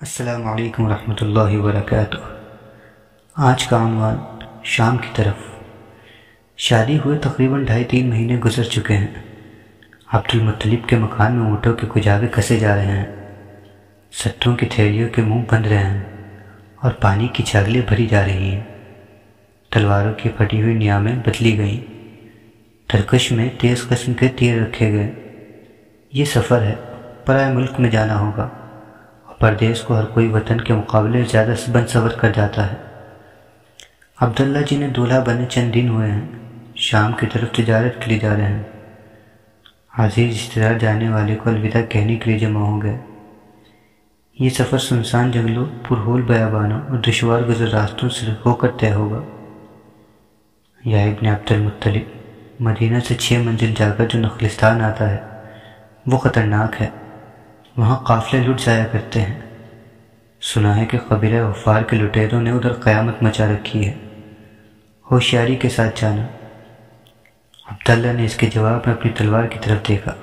السلام علیکم ورحمۃ اللہ وبرکاتہ۔ آج کا عنوان شام کی طرف۔ شادی ہوئے تقریباً ڈھائی تین مہینے گزر چکے ہیں۔ عبد المطلب کے مکان میں اونٹوں کے کجاوے کسے جا رہے ہیں۔ ستوں کی تھیلیوں کے منہ بند رہے ہیں اور پانی کی چھاگلیں بھری جا رہی ہیں۔ تلواروں کی پھٹی ہوئی نیامیں بدلی گئیں۔ ترکش میں تیز قسم کے تیر رکھے گئے۔ یہ سفر ہے، پرائے ملک میں جانا ہوگا۔ پردیس کو ہر کوئی وطن کے مقابلے زیادہ بن سور کر جاتا ہے۔ عبداللہ جی نے دولہا بنے چند دن ہوئے ہیں۔ شام کی طرف تجارت کے لیے جا رہے ہیں۔ عزیز اشتہار جانے والے کو الوداع کہنے کے لیے جمع ہو گئے یہ سفر سنسان جنگلوں، پرہول بیابانوں اور دشوار گزر راستوں سے ہو کر طے ہوگا۔ یا ابن عبد المطلب مدینہ سے چھ منزل جا کر جو نخلستان آتا ہے، وہ خطرناک ہے۔ وہاں قافلے لٹ جایا کرتے ہیں۔ سنا ہے کہ قبیلہ وفار کے لٹیروں نے ادھر قیامت مچا رکھی ہے۔ ہوشیاری کے ساتھ جانا۔ عبداللہ نے اس کے جواب میں اپنی تلوار کی طرف دیکھا۔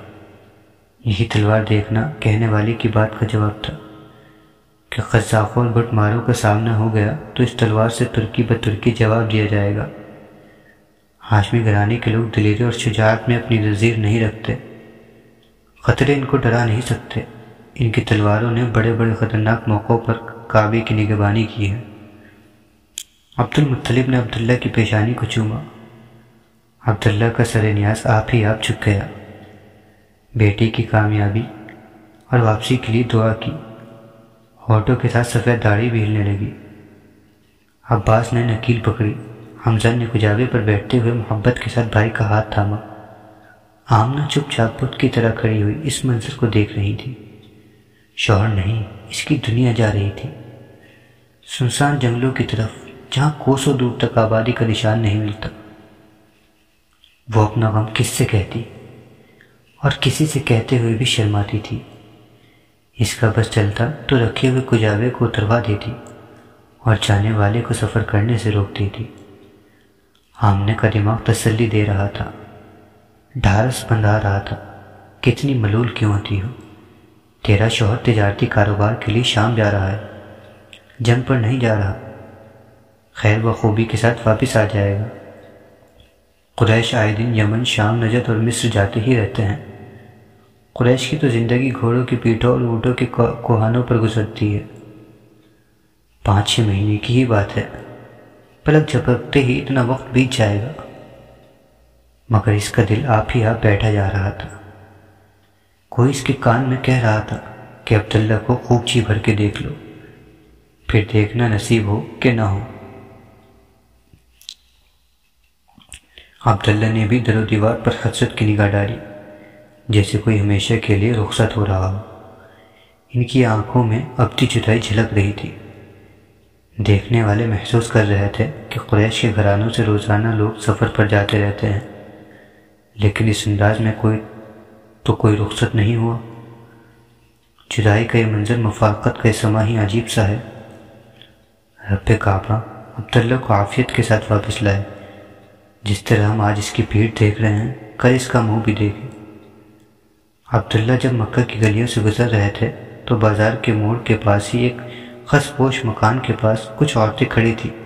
یہی تلوار دیکھنا کہنے والی کی بات کا جواب تھا۔ کہ قزاقوں اور بٹ ماروں کا سامنا ہو گیا تو اس تلوار سے ترکی ب ترکی جواب دیا جائے گا۔ ہاشمی گھرانے کے لوگ دلیری اور شجاعت میں اپنی نظیر نہیں رکھتے۔ خطرے ان کو ڈرا نہیں سکتے۔ ان کی تلواروں نے بڑے بڑے خطرناک موقعوں پر کعبے کی نگبانی کی ہے۔ عبد المطلب نے عبداللہ کی پیشانی کو چوما۔ عبداللہ کا سر نیاز آپ ہی آپ چک گیا۔ بیٹی کی کامیابی اور واپسی کے لیے دعا کی۔ ہوٹوں کے ساتھ سفید داڑھی بھی ہلنے لگی۔ عباس نے نکیل پکڑی۔ حمزہ نے کجاوے پر بیٹھتے ہوئے محبت کے ساتھ بھائی کا ہاتھ تھاما۔ آمنہ چپ چاپ بت کی طرح کھڑی ہوئی اس منظر کو دیکھ رہی تھی۔ شوہر نہیں، اس کی دنیا جا رہی تھی۔ سنسان جنگلوں کی طرف، جہاں کوسوں دور تک آبادی کا نشان نہیں ملتا۔ وہ اپنا غم کس سے کہتی؟ اور کسی سے کہتے ہوئے بھی شرماتی تھی۔ اس کا بس چلتا تو رکھے ہوئے کجاوے کو اتروا دیتی اور جانے والے کو سفر کرنے سے روک دیتی۔ آمنے کا دماغ تسلی دے رہا تھا۔ ڈھارس بندھا رہا تھا۔ کتنی ملول کیوں ہوتی ہو؟ تیرا شوہر تجارتی کاروبار کے لیے شام جا رہا ہے۔ جنگ پر نہیں جا رہا۔ خیر و خوبی کے ساتھ واپس آ جائے گا۔ قریش آئے دن یمن، شام نجت اور مصر جاتے ہی رہتے ہیں۔ قریش کی تو زندگی گھوڑوں کی پیٹھوں اور اونٹوں کے کوہانوں پر گزرتی ہے۔ پانچ چھ مہینے کی ہی بات ہے۔ پلک جھپکتے ہی اتنا وقت بیت جائے گا۔ مگر اس کا دل آپ ہی آپ بیٹھا جا رہا تھا۔ کوئی اس کے کان میں کہہ رہا تھا کہ عبداللہ کو خوب چی بھر کے دیکھ لو۔ پھر دیکھنا نصیب ہو کہ نہ ہو۔ عبداللہ نے بھی در و دیوار پر حسرت کی نگاہ ڈالی، جیسے کوئی ہمیشہ کے لیے رخصت ہو رہا ہو۔ ان کی آنکھوں میں ابتی جدائی جھلک رہی تھی۔ دیکھنے والے محسوس کر رہے تھے کہ قریش کے گھرانوں سے روزانہ لوگ سفر پر جاتے رہتے ہیں، لیکن اس انداز میں کوئی تو کوئی رخصت نہیں ہوا۔ جدائی کا یہ منظر مفاقت کا سما ہی عجیب سا ہے۔ رب کعبہ عبداللہ کو عافیت کے ساتھ واپس لائے۔ جس طرح ہم آج اس کی بھیڑ دیکھ رہے ہیں، کل اس کا منہ بھی دیکھیں۔ عبداللہ جب مکہ کی گلیوں سے گزر رہے تھے، تو بازار کے موڑ کے پاس ہی ایک خس پوش مکان کے پاس کچھ عورتیں کھڑی تھیں،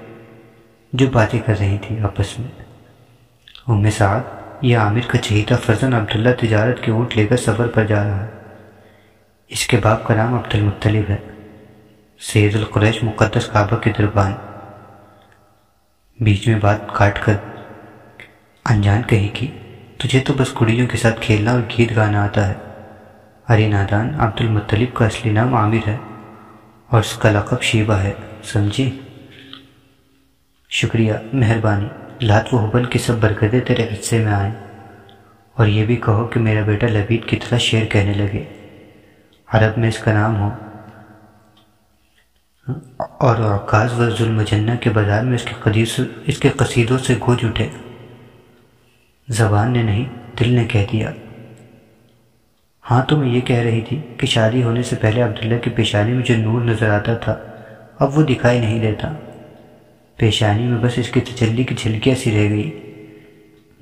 جو باتیں کر رہی تھیں آپس میں۔ ام سعد یہ عامر کا چہیتا فرزن عبداللہ تجارت کے اونٹ لے کر سفر پر جا رہا ہے۔ اس کے باپ کا نام عبد المطلب ہے۔ سید القریش مقدس کعبہ کے دربان۔ بیچ میں بات کاٹ کر انجان کہی کی تجھے تو بس کڑیوں کے ساتھ کھیلنا اور گیت گانا آتا ہے۔ ارے نادان عبد المطلب کا اصلی نام عامر ہے اور اس کا لقب شیبہ ہے۔ سمجھی شکریہ، مہربانی۔ لات و حبل کی سب برکتیں تیرے حصے میں آئیں۔ اور یہ بھی کہو کہ میرا بیٹا لبید کی طرح شعر کہنے لگے۔ عرب میں اس کا نام ہو۔ اور عکاز و ظلم جنہ کے بازار میں اس کے قدیس اس کے قصیدوں سے گوج اٹھے۔ زبان نے نہیں، دل نے کہہ دیا۔ ہاں تو میں یہ کہہ رہی تھی کہ شادی ہونے سے پہلے عبداللہ کی پیشانی میں جو نور نظر آتا تھا، اب وہ دکھائی نہیں دیتا۔ پیشانی میں بس اس کی تجلی کی جھلکیاں سی رہ گئی۔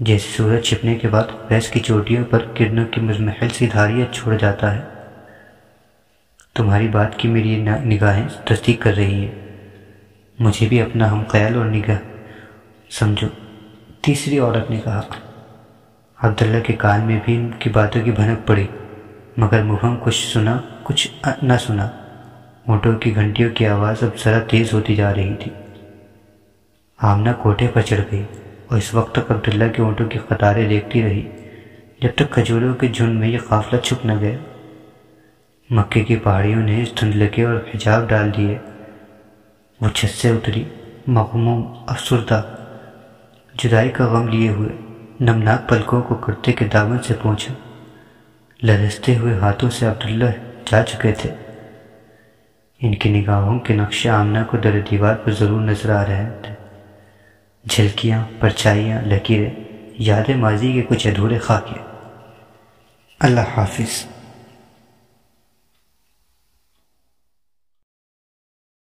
جیسے سورج چھپنے کے بعد ویس کی چوٹیوں پر کرنوں کی مزمحل سی دھاریاں چھوڑ جاتا ہے۔ تمہاری بات کی میری نگاہیں تصدیق کر رہی ہیں۔ مجھے بھی اپنا ہم خیال اور نگاہ سمجھو۔ تیسری عورت نے کہا، عبداللہ کے کان میں بھی ان کی باتوں کی بھنک پڑی، مگر مبہم کچھ سنا، کچھ نہ سنا۔ اونٹوں کی گھنٹیوں کی آواز اب ذرا تیز ہوتی جا رہی تھی۔ آمنہ کوٹے پر چڑھ گئی اور اس وقت تک عبداللہ کے اونٹوں کی قطاریں دیکھتی رہی۔ جب تک کھجوروں کے جھنڈ میں یہ قافلہ چھپ نہ گیا، مکے کی پہاڑیوں نے اس دھندلکے اور حجاب ڈال دیے۔ وہ چھت سے اتری، مغموم، افسردہ، جدائی کا غم لیے ہوئے، نمناک پلکوں کو کرتے کے دامن سے پہنچا لرزتے ہوئے ہاتھوں سے عبداللہ جا چکے تھے۔ ان کی نگاہوں کے نقشہ آمنہ کو در دیوار پر ضرور نظر آ رہے تھے۔ جھلکیاں پرچائیاں لکیریں یاد ماضی کے کچھ ادھورے خاکے۔ اللہ حافظ۔